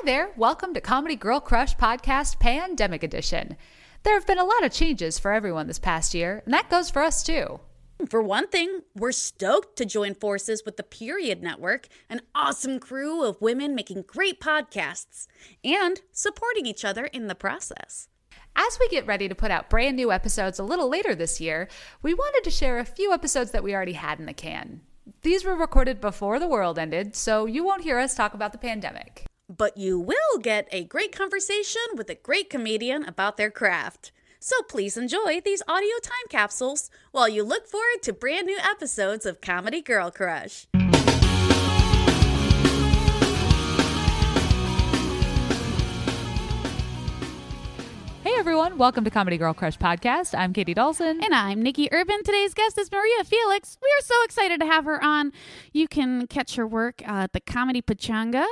Hi there, welcome to Comedy Girl Crush Podcast Pandemic Edition. There have been a lot of changes for everyone this past year, and that goes for us too. For one thing, we're stoked to join forces with the Period Network, an awesome crew of women making great podcasts and supporting each other in the process. As we get ready to put out brand new episodes a little later this year, we wanted to share a few episodes that we already had in the can. These were recorded before the world ended, so you won't hear us talk about the pandemic. But you will get a great conversation with a great comedian about their craft. So please enjoy these audio time capsules while you look forward to brand new episodes of Comedy Girl Crush. Everyone, welcome to Comedy Girl Crush Podcast. I'm Katie Dawson. And I'm Nikki Urban. Today's guest is Maria Felix. We are so excited to have her on. You can catch her work uh, at the Comedy Pachanga,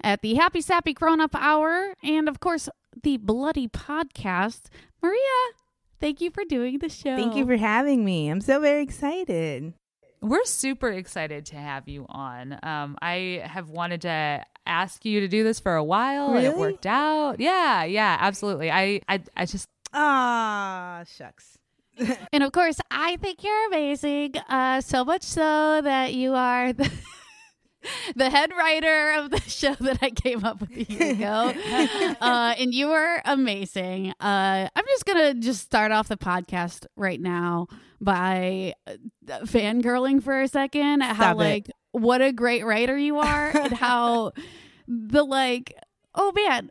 at the Happy Sappy Grown Up Hour, and of course, the Bloody Podcast. Maria, thank you for doing the show. Thank you for having me. I'm so very excited. We're super excited to have you on. Um, I have wanted to ask you to do this for a while, and it worked out. Yeah, yeah, absolutely. I, I, I just Ah, shucks. And of course, I think you're amazing. Uh, so much so that you are the, the head writer of the show that I came up with a year ago. uh, and you are amazing. Uh, I'm just going to just start off the podcast right now by uh, fangirling for a second at how, it. like, what a great writer you are and how the, like, oh man,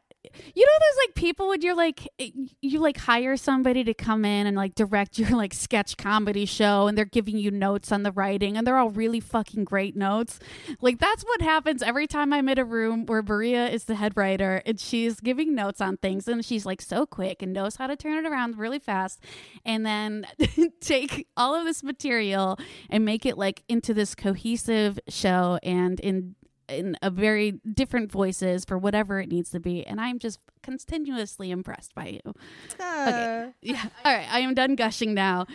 you know those like people when you're like eh, you like hire somebody to come in and like direct your like sketch comedy show and they're giving you notes on the writing and they're all really fucking great notes? Like that's what happens every time i'm in a room where maria is the head writer and she's giving notes on things and she's like so quick and knows how to turn it around really fast and then take all of this material and make it like into this cohesive show and in in a very different voices for whatever it needs to be and i'm just continuously impressed by you Ah. yeah all right i am done gushing now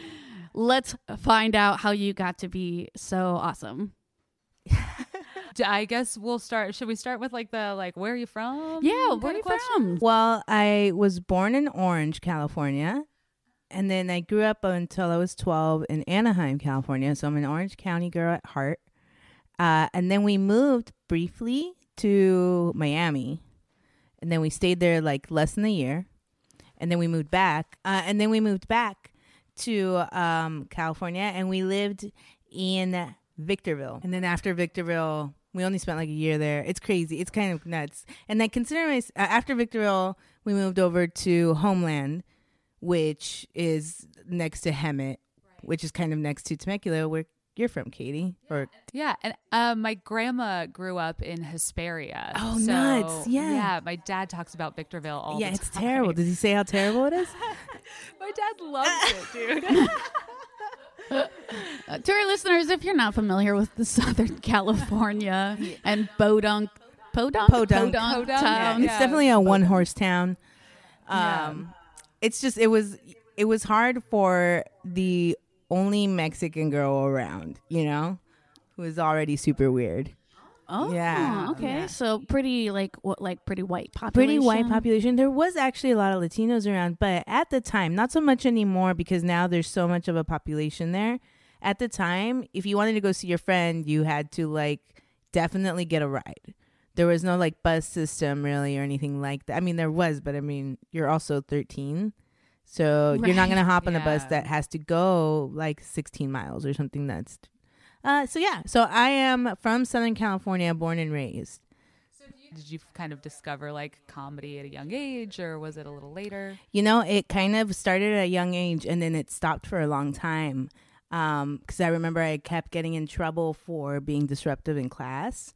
let's find out how you got to be so awesome I guess we'll start. Should we start with like the like where are you from? yeah where of are you question? from Well, I was born in Orange, California. And then I grew up until I was 12 in Anaheim, California. So I'm an Orange County girl at heart. Uh, and then we moved briefly to Miami. And then we stayed there like less than a year. And then we moved back. Uh, and then we moved back to um, California and we lived in Victorville. And then after Victorville, we only spent like a year there. It's crazy. It's kind of nuts. And then considering my, uh, after Victorville, we moved over to Homeland, which is next to Hemet, which is kind of next to Temecula, where you're from, Katie. Or Yeah, and uh, my grandma grew up in Hesperia. Oh, so, nuts. Yeah. yeah. My dad talks about Victorville all yeah, the time. Yeah, it's time. terrible. Does he say how terrible it is? My dad loves it, dude. Uh, to our listeners if you're not familiar with the southern california and podunk podunk Podunk. podunk, Podunk, town it's definitely a one horse town. Yeah. Um, it's just it was it was hard for the only Mexican girl around, you know, who is already super weird. Oh, Yeah, Okay, yeah. so pretty like what like pretty white population. Pretty white population. There was actually a lot of Latinos around, but at the time, not so much anymore because now there's so much of a population there. At the time, if you wanted to go see your friend, you had to like definitely get a ride. There was no like bus system really or anything like that. I mean, there was, but I mean, you're also 13. So you're not going to hop on a bus that has to go like 16 miles or something that's uh so yeah. So I am from Southern California, born and raised. Did you kind of discover like comedy at a young age, or was it a little later? You know, it kind of started at a young age and then it stopped for a long time. Um, because I remember I kept getting in trouble for being disruptive in class.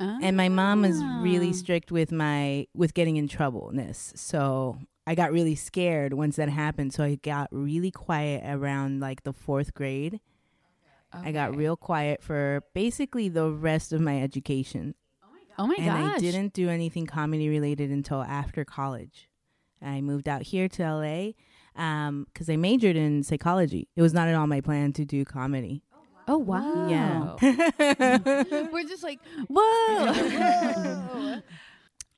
And my mom was really Ah. strict with my with getting in troubleness. So I got really scared once that happened. So I got really quiet around like the fourth grade. I got real quiet for basically the rest of my education. Oh my and gosh! I didn't do anything comedy related until after college. I moved out here to LA because um, I majored in psychology. It was not at all my plan to do comedy. Oh wow! Yeah. We're just like, whoa.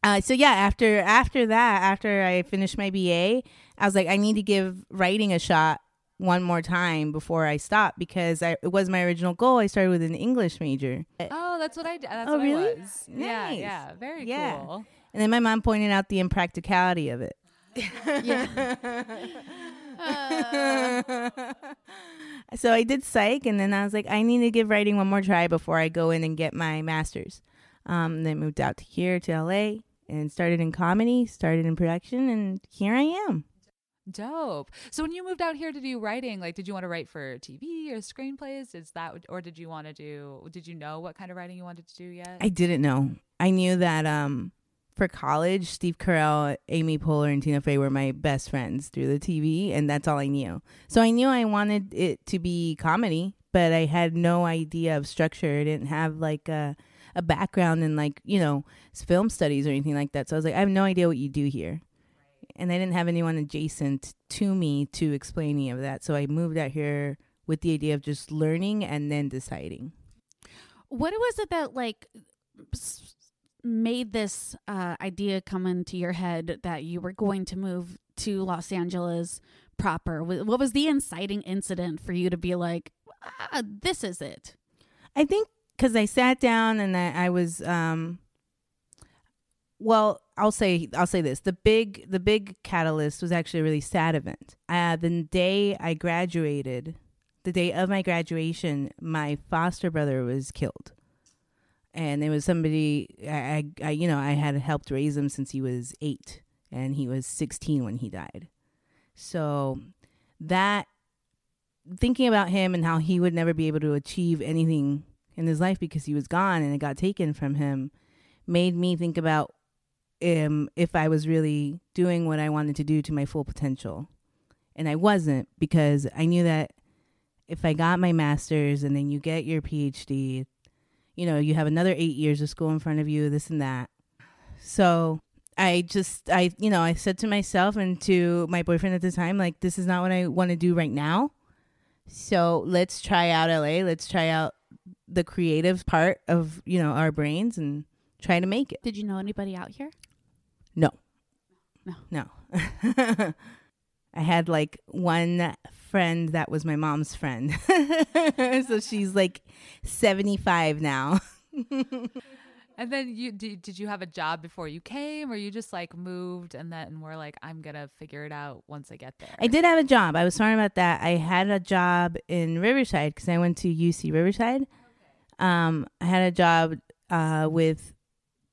Uh, so yeah, after after that, after I finished my BA, I was like, I need to give writing a shot one more time before I stop because I, it was my original goal. I started with an English major, Oh, that's what I did. That's Oh, what really? I was. Yeah, Nice. yeah. Very Yeah. cool. and then my mom pointed out the impracticality of it. Yeah. so I did psych, and then I was like, I need to give writing one more try before I go in and get my master's. Um, then moved out to here to LA and started in comedy, started in production, and here I am. Dope. So when you moved out here to do writing, like, did you want to write for TV or screenplays? Is that, or did you want to do? Did you know what kind of writing you wanted to do yet? I didn't know. I knew that um, for college, Steve Carell, Amy Poehler, and Tina Fey were my best friends through the TV, and that's all I knew. So I knew I wanted it to be comedy, but I had no idea of structure. I didn't have like a, a background in like you know film studies or anything like that. So I was like, I have no idea what you do here, and I didn't have anyone adjacent to me to explain any of that. So I moved out here with the idea of just learning and then deciding. What was it that like made this uh, idea come into your head that you were going to move to Los Angeles proper? What was the inciting incident for you to be like, ah, this is it? I think because I sat down and I, I was, um, well, I'll say I'll say this: the big the big catalyst was actually a really sad event. Uh, the day I graduated, the day of my graduation, my foster brother was killed, and it was somebody I, I, you know I had helped raise him since he was eight, and he was sixteen when he died. So that thinking about him and how he would never be able to achieve anything in his life because he was gone and it got taken from him made me think about um, if I was really doing what I wanted to do to my full potential. And I wasn't because I knew that if I got my master's and then you get your PhD, you know, you have another eight years of school in front of you, this and that. So I just, I, you know, I said to myself and to my boyfriend at the time, like, this is not what I want to do right now. So let's try out LA. Let's try out the creative part of, you know, our brains and try to make it. Did you know anybody out here? No. No. No. I had like one friend that was my mom's friend. so she's like 75 now. and then you did, did you have a job before you came, or you just like moved and then we're like, I'm gonna figure it out once I get there? I did have a job. I was sorry about that. I had a job in Riverside because I went to UC Riverside. Um, I had a job uh, with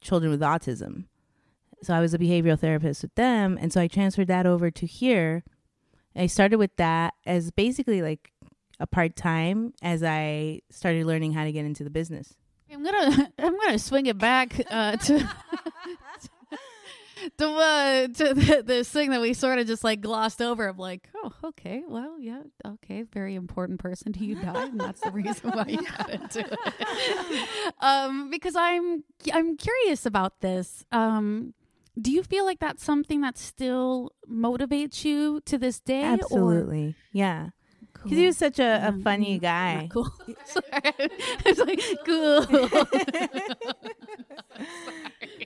children with autism. So I was a behavioral therapist with them. And so I transferred that over to here. I started with that as basically like a part time as I started learning how to get into the business. I'm gonna I'm gonna swing it back uh, to to uh, to the, this thing that we sort of just like glossed over. of like, oh, okay, well, yeah, okay, very important person to you died, and that's the reason why you got into it. um, because I'm I'm curious about this. Um, do you feel like that's something that still motivates you to this day? Or? Absolutely. Yeah. Because Cool. he was such a, a funny guy. Cool. Sorry. I was like, cool.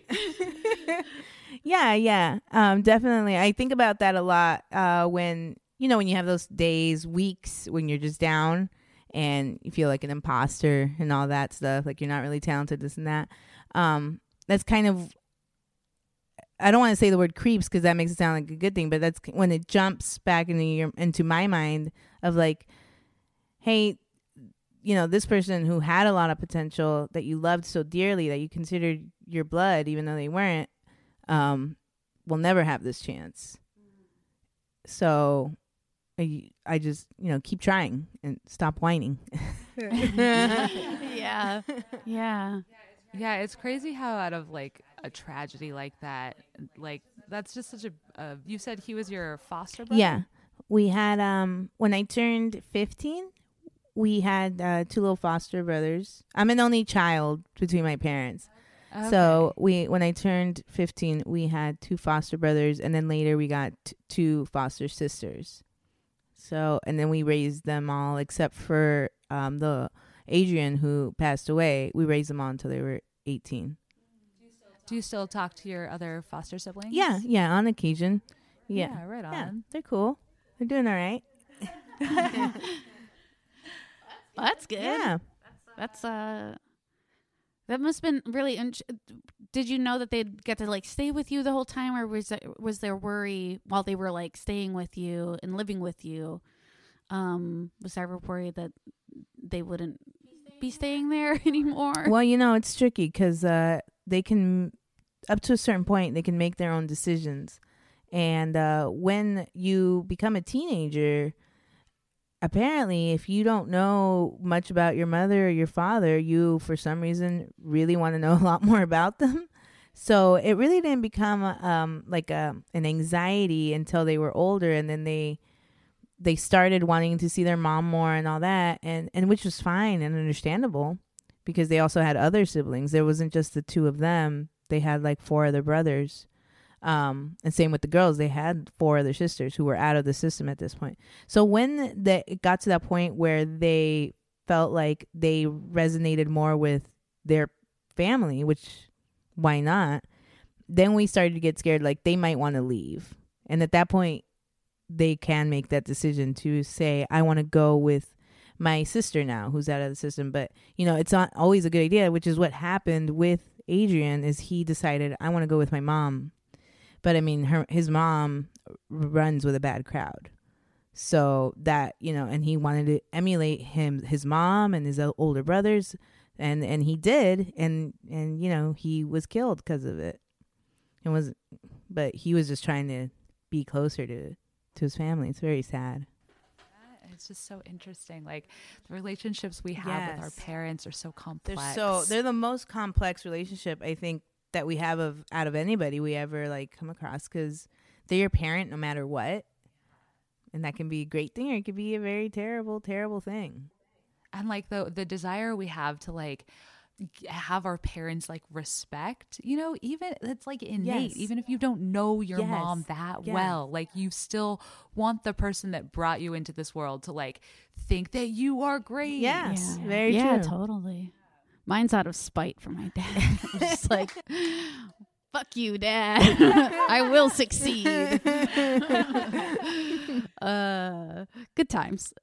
yeah, yeah. Um, definitely. I think about that a lot uh, when, you know, when you have those days, weeks when you're just down and you feel like an imposter and all that stuff, like you're not really talented, this and that. Um, that's kind of, I don't want to say the word creeps because that makes it sound like a good thing, but that's when it jumps back into your, into my mind of like, hey, you know, this person who had a lot of potential that you loved so dearly that you considered your blood, even though they weren't, um, will never have this chance. So I, I just, you know, keep trying and stop whining. yeah. Yeah. Yeah, it's crazy how out of like a tragedy like that, like that's just such a. Uh, you said he was your foster brother. yeah. We had, um, when I turned 15, we had uh, two little foster brothers. I'm an only child between my parents. Okay. So we, when I turned 15, we had two foster brothers, and then later we got t- two foster sisters. So, and then we raised them all except for um, the Adrian who passed away. We raised them all until they were 18. Do you still talk to your other foster siblings? Yeah, yeah, on occasion. Yeah, Yeah, right yeah, on. they're cool. They're doing all right. That's good. Yeah. That's uh that must have been really did you know that they'd get to like stay with you the whole time or was there, was there worry while they were like staying with you and living with you um was there worry that they wouldn't be staying there anymore Well, you know, it's tricky because uh, they can, up to a certain point, they can make their own decisions. And uh, when you become a teenager, apparently, if you don't know much about your mother or your father, you, for some reason, really want to know a lot more about them. So it really didn't become um, like a, an anxiety until they were older, and then they they started wanting to see their mom more and all that, and and which was fine and understandable because they also had other siblings. There wasn't just the two of them. They had like four other brothers. Um, and same with the girls. They had four other sisters who were out of the system at this point. So when they, got to that point where they felt like they resonated more with their family, which why not? Then we started to get scared like they might want to leave. And at that point, they can make that decision to say, I want to go with my sister now who's out of the system but you know it's not always a good idea which is what happened with adrian is he decided i want to go with my mom but i mean her his mom runs with a bad crowd so that you know and he wanted to emulate him his mom and his older brothers and and he did and and you know he was killed because of it and was but he was just trying to be closer to to his family it's very sad It's just so interesting. Like the relationships we have with our parents are so complex. They're complex. so they're the most complex relationship I think that we have of out of anybody we ever like come across because they're your parent no matter what, and that can be a great thing or it could be a very terrible, terrible thing. and like the the desire we have to like have our parents like respect you know even it's like innate Yes. even if you don't know your Yes. mom that Yeah. well like you still want the person that brought you into this world to like think that you are great Yes, very yeah, true. totally. Mine's out of spite for my dad. I'm just like, fuck you, dad. I will succeed. uh, good times.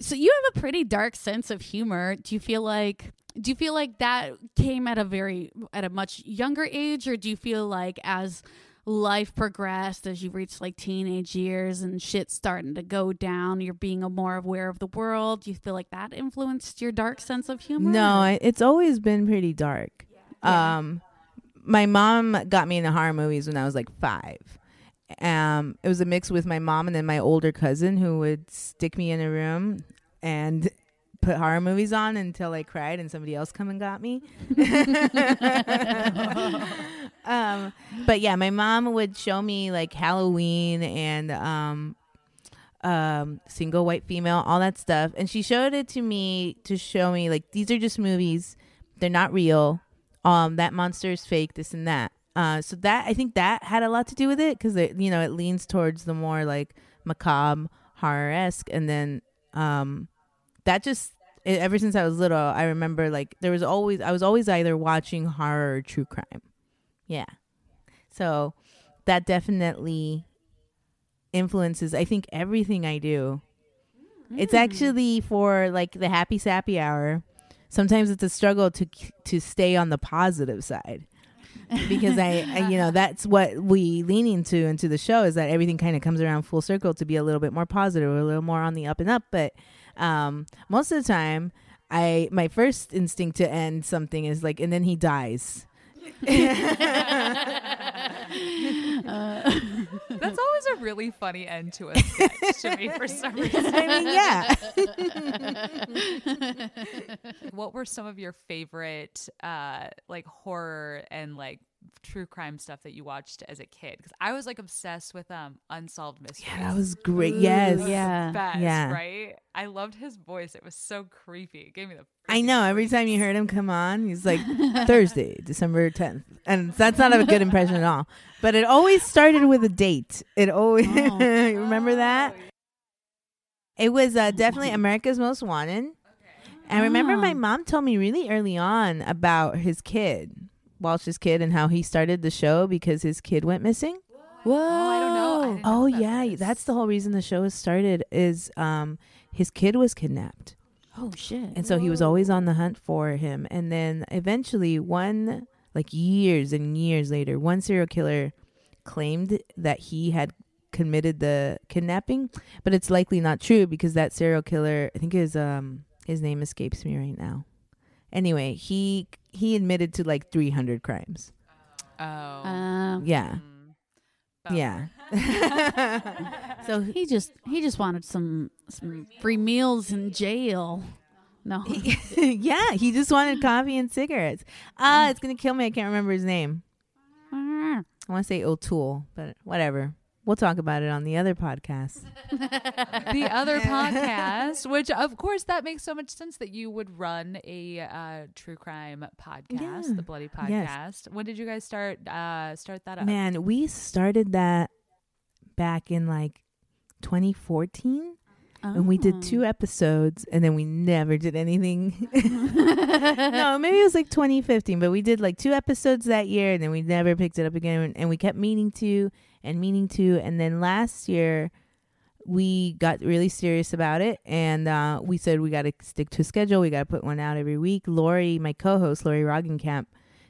So you have a pretty dark sense of humor. Do you feel like do you feel like that came at a very at a much younger age or do you feel like as life progressed as you reached like teenage years and shit's starting to go down you're being a more aware of the world do you feel like that influenced your dark sense of humor No, it's always been pretty dark. Um, my mom got me into horror movies when I was like five. Um, it was a mix with my mom and then my older cousin who would stick me in a room and put horror movies on until I cried and somebody else come and got me. um, but yeah, my mom would show me like Halloween and um, um, single white female, all that stuff. And she showed it to me to show me like these are just movies. They're not real. Um, that monster is fake, this and that. Uh, so that I think that had a lot to do with it because it you know it leans towards the more like macabre horror esque, and then um, that just e- ever since I was little, I remember like there was always I was always either watching horror or true crime. Yeah, so that definitely influences I think everything I do. It's hmm. actually for like the happy sappy hour. Sometimes it's a struggle to to stay on the positive side because I, I you know that's what we lean into into the show is that everything kind of comes around full circle to be a little bit more positive a little more on the up and up but um most of the time i my first instinct to end something is like and then he dies. That's always a really funny end to a sketch to me for some reason i mean yeah. What were some of your favorite uh like horror and like true crime stuff that you watched as a kid because i was like obsessed with um unsolved mysteries yeah that was great yes yeah. best, Yeah. right i loved his voice it was so creepy it gave me the I know. Every time you heard him come on, he's like Thursday, December tenth, and that's not a good impression at all. But it always started with a date. It always Oh. remember that. It was uh, definitely America's Most Wanted. And I remember my Oh. mom told me really early on about his kid. Walsh's kid and how he started the show because his kid went missing? Whoa! Oh, I don't know. I know Oh yeah, this. that's the whole reason the show was started. Is um his kid was kidnapped, Oh shit! and so he was always on the hunt for him. And then eventually, one like years and years later, one serial killer claimed that he had committed the kidnapping, but it's likely not true because that serial killer, I think his um his name escapes me right now. Anyway, he he admitted to like 300 crimes. Oh. Uh, Yeah. Mm. Yeah. so he just he just wanted some some free meals in jail. No, yeah, he just wanted coffee and cigarettes. Ah, it's gonna kill me. I can't remember his name. I want to say O'Toole, but whatever. We'll talk about it on the other podcast. the other podcast, which of course that makes so much sense that you would run a uh, true crime podcast, Yeah. the Bloody Podcast. Yes. When did you guys start uh, start that up? Man, we started that back in like 2014, and we Oh. did two episodes, and then we never did anything. no, maybe it was like 2015, but we did like two episodes that year, and then we never picked it up again. And we kept meaning to and meaning to, and then last year we got really serious about it, and uh, we said we got to stick to a schedule. We got to put one out every week. Lori, my co-host, Lori Roggenkamp,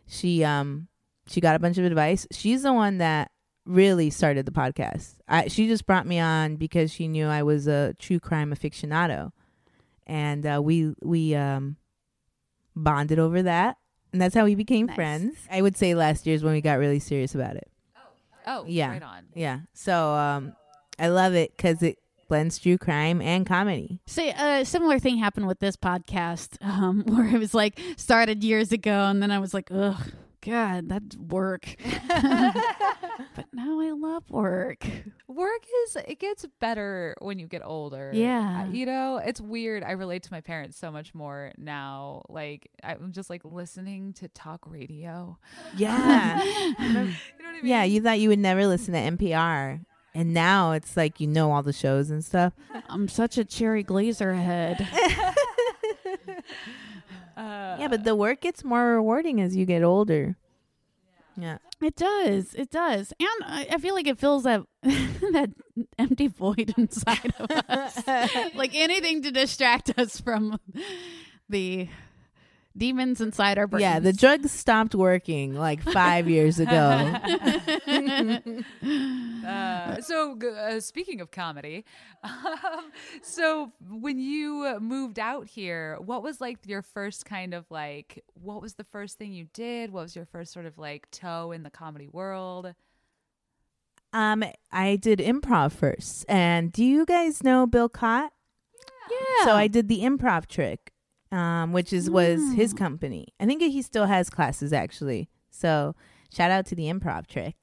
she um she got a bunch of advice. She's the one that really started the podcast. I, she just brought me on because she knew I was a true crime aficionado, and uh, we we um bonded over that, and that's how we became Nice. friends. I would say last year's when we got really serious about it. Oh, yeah. right on. Yeah, so um, I love it because it blends true crime and comedy. See, a similar thing happened with this podcast, um, where it was like started years ago, and then I was like, ugh, God, that's work. but now I love work. Work is it gets better when you get older. Yeah. You know, it's weird. I relate to my parents so much more now. Like I'm just like listening to talk radio. Yeah, You know what I mean? yeah. You thought you would never listen to NPR, and now it's like you know all the shows and stuff. I'm such a cherry glazer head. Uh, Yeah, but the work gets more rewarding as you get older. Yeah. It does. It does. And I, I feel like it fills that that empty void inside of us. like anything to distract us from the demons inside our brains. Yeah, the drugs stopped working like five years ago. Uh, so, uh, speaking of comedy, um, so when you uh, moved out here, what was like your first kind of like, what was the first thing you did? What was your first sort of like toe in the comedy world? Um, I did improv first, and do you guys know Bill Cott? yeah. So I did the improv trick, um, which is was his Mm. company. I think he still has classes actually. So shout out to the improv trick.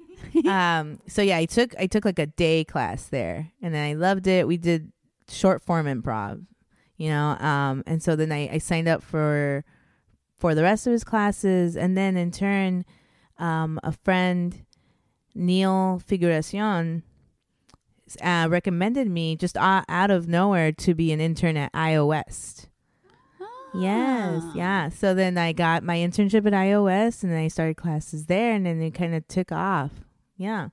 um, so yeah, I took I took like a day class there, and then I loved it. We did short form improv, you know, um, and so then I, I signed up for for the rest of his classes, and then in turn, um, a friend Neil Figuracion uh, recommended me just uh, out of nowhere to be an intern at iOS. Yes, Ah. yeah. So then I got my internship at iOS and then I started classes there and then it kind of took off. Yeah.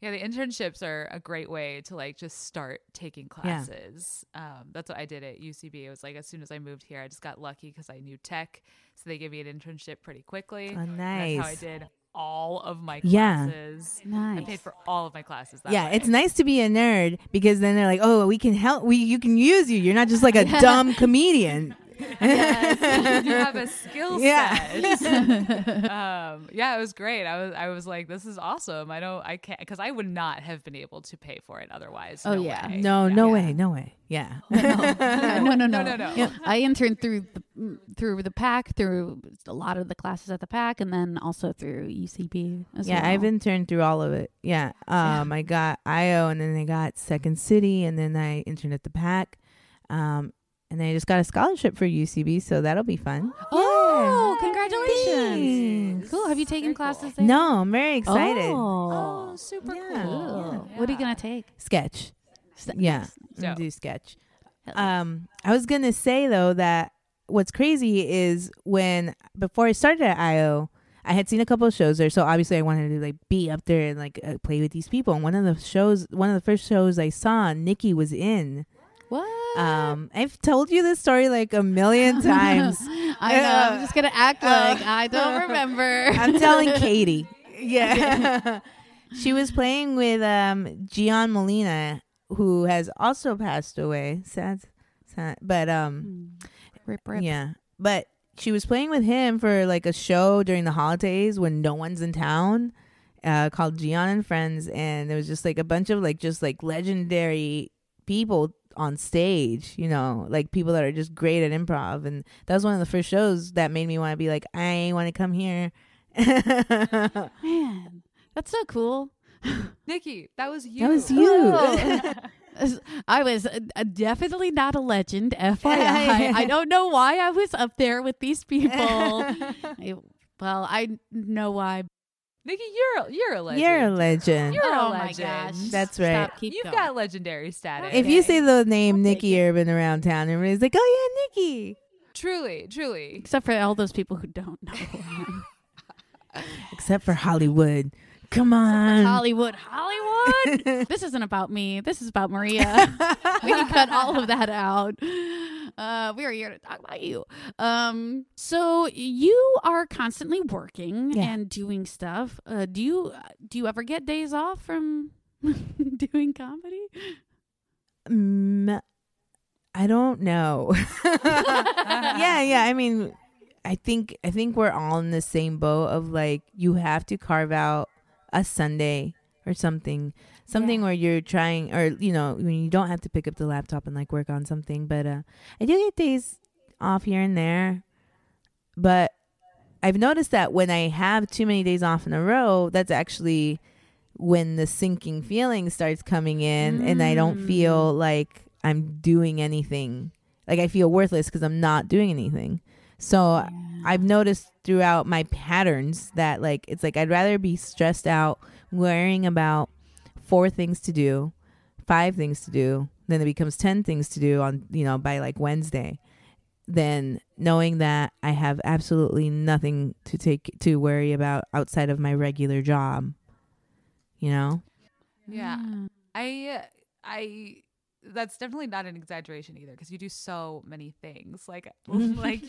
Yeah, the internships are a great way to like just start taking classes. Um, that's what I did at UCB. It was like as soon as I moved here, I just got lucky because I knew tech, so they gave me an internship pretty quickly. Oh, And That's how I did all of my Yeah. classes. I paid for all of my classes. That yeah, way. it's nice to be a nerd because then they're like, "Oh, we can help. We you can use you. You're not just like a dumb comedian." you have a skill Yeah. set. um, yeah, it was great. I was I was like, this is awesome. I don't I can't because I would not have been able to pay for it otherwise. Oh, No yeah. way. No, Yeah. no Yeah. way, no way. Yeah. no, no, no, No, no, no. I interned through the through the pack, through a lot of the classes at the pack, and then also through UCB as yeah, well. I've interned through all of it. Yeah. Um, I got IO and then I got Second City and then I interned at the pack. Um, and then I just got a scholarship for UCB, so that'll be fun. Oh, congratulations! Thanks. Cool. Have you taken Very classes cool. No, I'm very excited. Oh, Oh, super Yeah. cool. cool. What are you gonna take? Sketch. St- Yeah. Nice. I'm gonna Dope. do sketch. Um, I was gonna say though that what's crazy is when before I started at IO, I had seen a couple of shows there, so obviously I wanted to like be up there and like uh, play with these people. And one of the shows, one of the first shows I saw, Nikki was in. What? Um, I've told you this story like a million times. I know. I'm just gonna act like I don't remember. I'm telling Katie. Yeah. she was playing with um Gian Molina, who has also passed away. Sad, sad. But um, rip, rip. yeah. But she was playing with him for like a show during the holidays when no one's in town. Uh, called Gian and Friends, and there was just like a bunch of like just like legendary people on stage, you know, like people that are just great at improv. And that was one of the first shows that made me want to be like, I want to come here. Man, that's so cool. Nikki, that was you. That was you. Oh. I was uh, uh, definitely not a legend, FYI. I don't know why I was up there with these people. I- well, I know why. Nikki, you're you're a legend. You're a oh legend. You're oh a my legend. gosh. That's right. Stop, keep You've going. got legendary status. if you Okay. say the name I'll Nikki it. Urban around town, everybody's like, "Oh yeah, Nikki." truly, truly. Except for all those people who don't know who Except for Hollywood. Come on. Hollywood, Hollywood. this isn't about me. This is about Maria. we can cut all of that out. Uh, we are here to talk about you. Um, so you are constantly working Yeah. and doing stuff. Uh, do you do you ever get days off from doing comedy? Mm, I don't know. yeah, yeah. I mean, I think I think we're all in the same boat of like you have to carve out a Sunday or something, something where you're trying, or you know, when you don't have to pick up the laptop and like work on something. But uh, I do get days off here and there, but I've noticed that when I have too many days off in a row, that's actually when the sinking feeling starts coming in and I don't feel like I'm doing anything. Like I feel worthless because I'm not doing anything. So I've noticed throughout my patterns that like it's like I'd rather be stressed out worrying about four things to do, five things to do, then it becomes 10 things to do on, you know, by like Wednesday. Then knowing that I have absolutely nothing to take to worry about outside of my regular job. You know? Yeah. Mm. I I that's definitely not an exaggeration either because you do so many things like like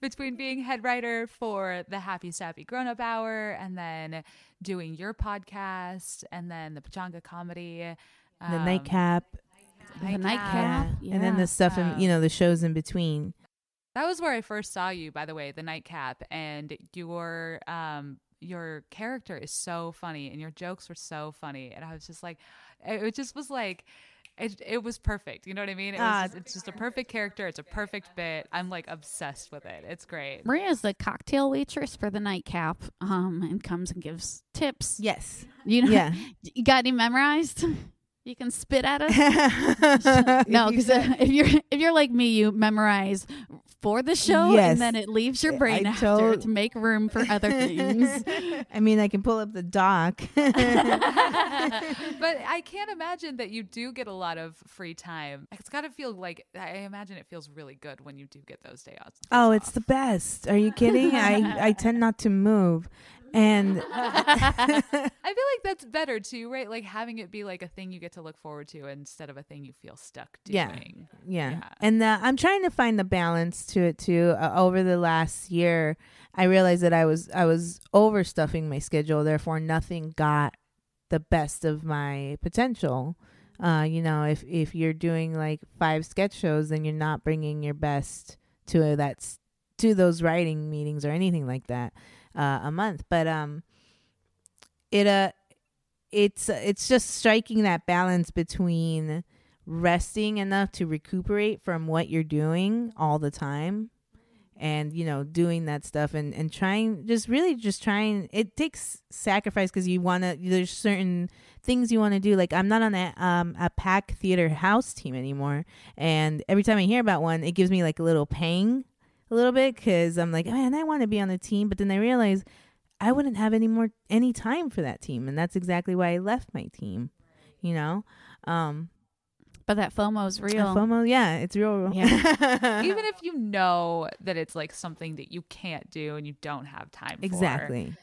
between being head writer for the happy sappy grown up hour and then doing your podcast and then the pachanga comedy The um, nightcap. The nightcap. Yeah. And then the stuff in you know, the shows in between. That was where I first saw you, by the way, the nightcap, and your um your character is so funny, and your jokes were so funny, and I was just like, it it just was like. It, it was perfect. You know what I mean? It was Ah. just, it's just a perfect character. It's a perfect bit. I'm like obsessed with it. It's great. Maria's the cocktail waitress for the nightcap, um, and comes and gives tips. Yes. You know, Yeah. you got any memorized? You can spit at us. no, because if you're if you're like me, you memorize for the show, Yes. and then it leaves your brain I after told- to make room for other things. I mean, I can pull up the doc. but I can't imagine that you do get a lot of free time. It's got to feel like I imagine it feels really good when you do get those day offs. oh, it's the best. Are you kidding? I I tend not to move. And I feel like that's better too, right? Like having it be like a thing you get to look forward to instead of a thing you feel stuck Yeah. doing. yeah. Yeah. And uh, I'm trying to find the balance to it too. Uh, over the last year, I realized that I was I was overstuffing my schedule. Therefore, nothing got the best of my potential. Uh, you know, if if you're doing like five sketch shows, then you're not bringing your best to that's to those writing meetings or anything like that uh, a month. But um, it uh, it's it's just striking that balance between resting enough to recuperate from what you're doing all the time and you know doing that stuff and and trying just really just trying it takes sacrifice because you want to there's certain things you want to do. Like i'm not on a um a pack theater house team anymore. And every time i hear about one it gives me like a little pang a little bit because i'm like man i want to be on the team but then i realize i wouldn't have any more any time for that team and that's exactly why i left my team you know um but that FOMO is real. FOMO, yeah, it's real. Yeah. Even if you know that it's like something that you can't do and you don't have time for. exactly.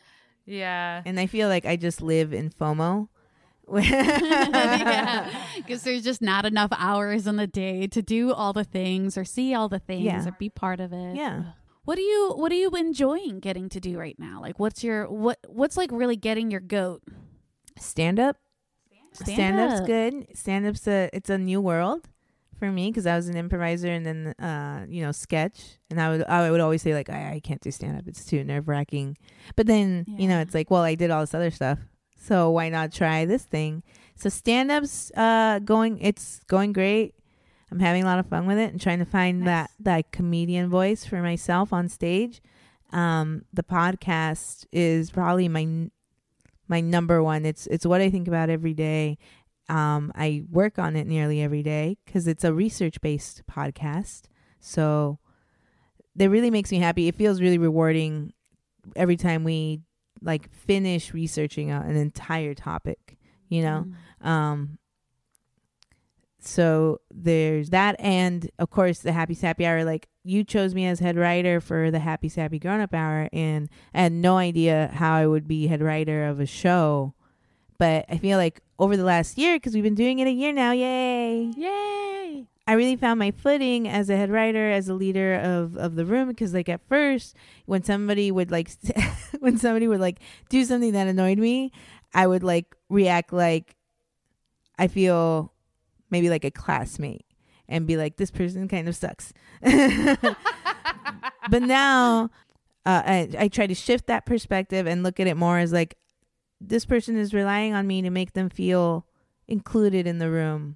Yeah. And I feel like I just live in FOMO. yeah, because there's just not enough hours in the day to do all the things or see all the things Yeah. or be part of it. Yeah. What do you What are you enjoying getting to do right now? Like, what's your what What's like really getting your goat? Stand up. Stand Stand up's good. Stand up's a it's a new world for me because I was an improviser and then uh you know sketch and I would I would always say like I, I can't do stand up it's too nerve wracking but then you know it's like well I did all this other stuff so why not try this thing? So stand up's uh going it's going great. I'm having a lot of fun with it and trying to find that that comedian voice for myself on stage. Um the podcast is probably my my number one. It's it's what I think about every day. Um, I work on it nearly every day because it's a research based podcast. So that really makes me happy. It feels really rewarding every time we like finish researching an entire topic, you know? Mm. Um, so there's that. And of course, the Happy Sappy Hour. Like, you chose me as head writer for the Happy Sappy Grown Up Hour, and I had no idea how I would be head writer of a show. But I feel like over the last year, because we've been doing it a year now, yay! Yay! I really found my footing as a head writer, as a leader of, of the room. Because like at first, when somebody would like, when somebody would like do something that annoyed me, I would like react like I feel maybe like a classmate and be like, this person kind of sucks. but now, uh, I I try to shift that perspective and look at it more as like this person is relying on me to make them feel included in the room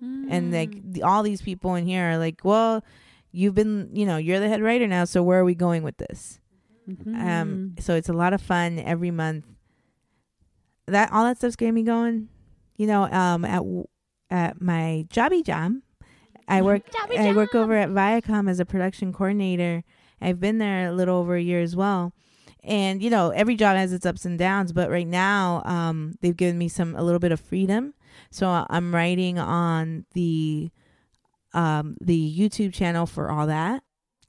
and like Mm. the, all these people in here are like well you've been you know you're the head writer now so where are we going with this? Mhm. um so it's a lot of fun every month. That all that stuff's getting me going you know um at at my jobby job i work Jobby i work over at viacom as a production coordinator. I've been there a little over a year as well. And you know every job has its ups and downs but right now um they've given me some a little bit of freedom so i'm writing on the um the youtube channel for all that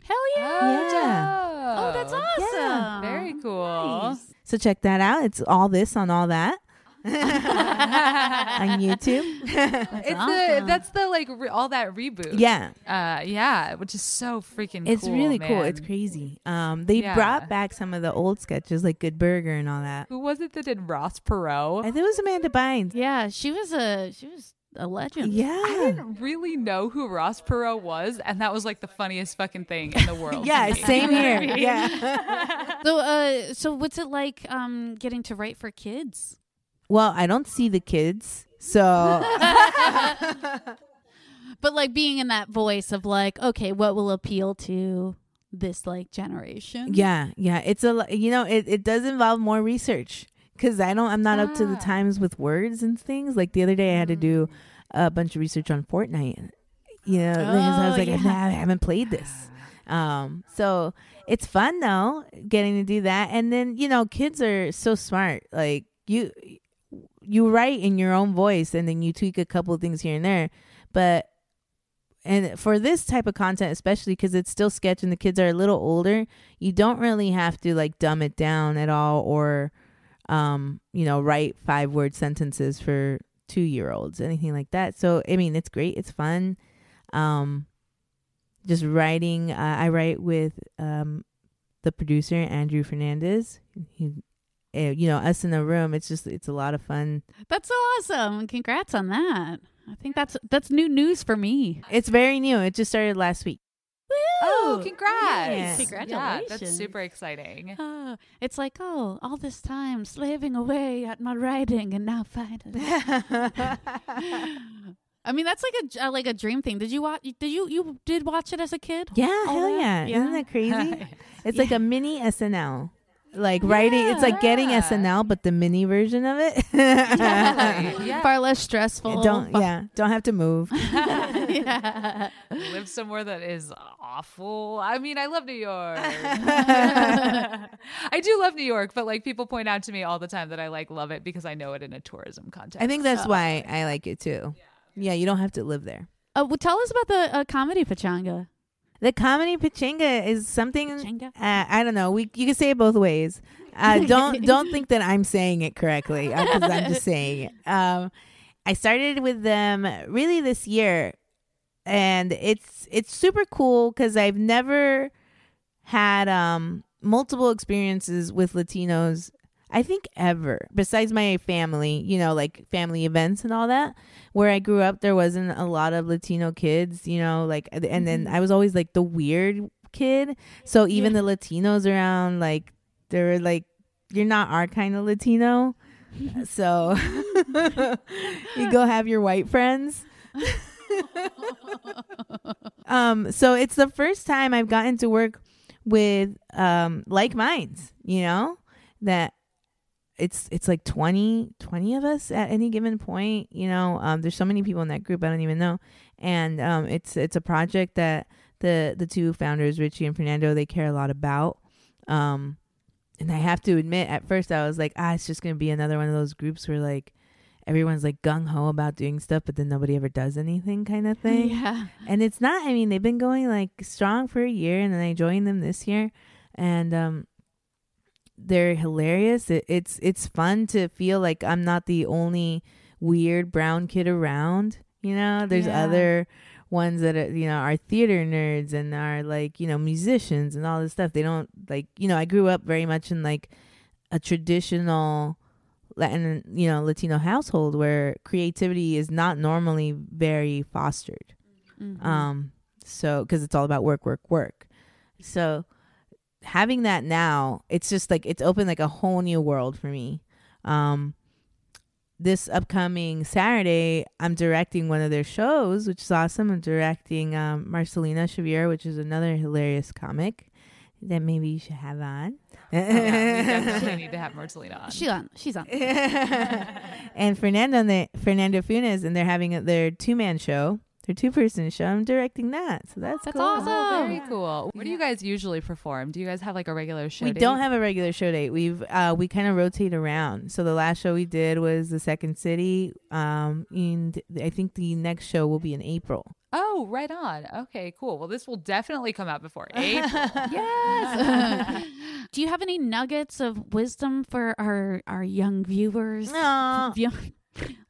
Hell yeah! Oh, Yeah. Oh, that's awesome. Yeah. Very cool. Nice. so check that out it's all this on all that on youtube That's It's awesome. the that's the like re- all that reboot. yeah Uh yeah, which is so freaking it's cool, really cool it's crazy um they Yeah. brought back some of the old sketches like good burger and all that Who was it that did Ross Perot? i think it was amanda bynes yeah, she was a she was a legend. yeah I didn't really know who Ross Perot was, and that was like the funniest fucking thing in the world. yeah same You know what I here yeah So, uh, so what's it like um getting to write for kids? Well i don't see the kids so But like being in that voice of like, okay, what will appeal to this like generation? Yeah, yeah. It's a you know it, it does involve more research because I don't I'm not up to the Ah. times with words and things. Like the other day, I had to do a bunch of research on Fortnite. You know, because I Oh, was like, yeah. "Nah, I haven't played this. Um, so it's fun though, getting to do that. And then you know, kids are so smart. Like you, you write in your own voice, and then you tweak a couple things here and there. But and for this type of content especially because it's still sketch and the kids are a little older you don't really have to like dumb it down at all or um you know write five word sentences for two year olds anything like that. So i mean it's great it's fun. Um just writing uh, i write with um the producer andrew fernandez. He uh, you know us in the room it's just it's a lot of fun That's so awesome. Congrats on that. I think that's that's new news for me. it's very new it just started last week Woo! Oh, Woo! congrats! Congratulations! Yeah, that's super exciting. Oh, it's like, oh, all this time slaving away at my writing, and now finally. I mean, that's like a uh, like a dream thing. Did you watch? Did you you did watch it as a kid? Yeah, All hell that? yeah. Isn't that crazy? It's like a mini SNL. Like writing, it's like getting Yeah. SNL, but the mini version of it. Totally. Yeah. Far less stressful. don't, Far- yeah, don't have to move. yeah. live somewhere that is awful. I mean, I love New York. I do love New York, but like people point out to me all the time that I like love it because I know it in a tourism context. I think that's why I like it too. Yeah, you don't have to live there. Uh, well, tell us about the uh, comedy pachanga. The comedy pachanga is something uh, I don't know. We you can say it both ways. Uh, don't don't think that I'm saying it correctly because I'm just saying it. Um, I started with them really this year, and it's it's super cool because I've never had um multiple experiences with Latinos. I think ever besides my family, you know, like family events and all that. Where I grew up, there wasn't a lot of Latino kids, you know, like, and then I was always like the weird kid. So even the Latinos around, like, they were like, you're not our kind of Latino. so you go have your white friends. um, so it's the first time I've gotten to work with um like minds, you know, that it's it's like 20 20 of us at any given point you know um there's so many people in that group i don't even know. And um it's it's a project that the the two founders richie and fernando they care a lot about. Um and i have to admit at first i was like ah it's just gonna be another one of those groups where like everyone's like gung-ho about doing stuff but then nobody ever does anything kind of thing. Yeah. and it's not i mean they've been going like strong for a year and then i joined them this year. And um they're hilarious it, it's it's fun to feel like i'm not the only weird brown kid around you know there's Yeah. other ones that are you know are theater nerds and are like you know musicians and all this stuff they don't like you know i grew up very much in like a traditional Latin, you know, Latino household where creativity is not normally very fostered. Mhm. Um, so because it's all about work, work, work. So having that now, it's just like it's opened like a whole new world for me. Um, this upcoming Saturday, I'm directing one of their shows, which is awesome. I'm directing um, Marcelina Xavier, which is another hilarious comic that maybe you should have on. Yeah, we definitely need to have Marcelina on. she's on. She's on. and Fernando and the Fernando Funes, and they're having a, their two man show, their two person show. I'm directing that, so that's That's cool. awesome. Oh, very cool. Where do you guys usually perform? Do you guys have like a regular show? We date? don't have a regular show date. We've uh, we kind of rotate around. So the last show we did was the Second City, um, and I think the next show will be in April. Oh, right on. Okay, cool. Well, this will definitely come out before April. Yes. Do you have any nuggets of wisdom for our our young viewers? No, Young-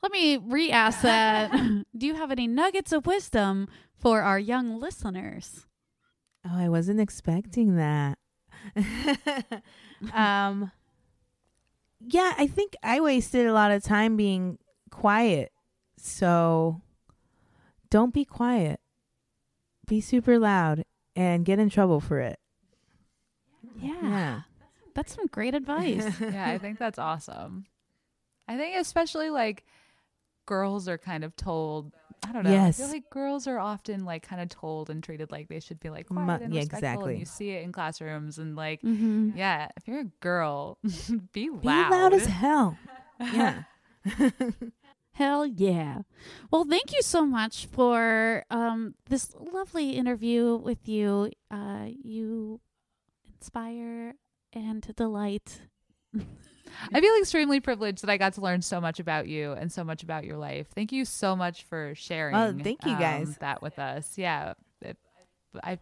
Let me re-ask that. Do you have any nuggets of wisdom for our young listeners? oh, I wasn't expecting that. um, yeah, I think I wasted a lot of time being quiet. So don't be quiet. Be super loud and get in trouble for it. Yeah, Yeah. that's some great advice. yeah, I think that's awesome. I think especially like girls are kind of told. I don't know. Yes. I feel like girls are often like kind of told and treated like they should be like quiet and yeah, respectful. exactly. And you see it in classrooms and like, hmm yeah, if you're a girl, be loud. Be loud as hell. Yeah. Hell yeah. Well, thank you so much for um, this lovely interview with you. Uh, you inspire and delight. I feel extremely privileged that I got to learn so much about you and so much about your life. Thank you so much for sharing. Oh, thank you, um, guys. that with us. Yeah, it, I.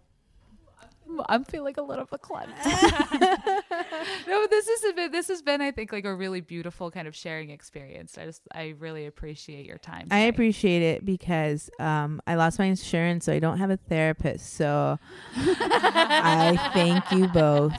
I'm feeling a little bit cleansed. no, this has been this has been I think like a really beautiful kind of sharing experience. I just I really appreciate your time. I appreciate it because um, I lost my insurance, so I don't have a therapist. So I thank you both.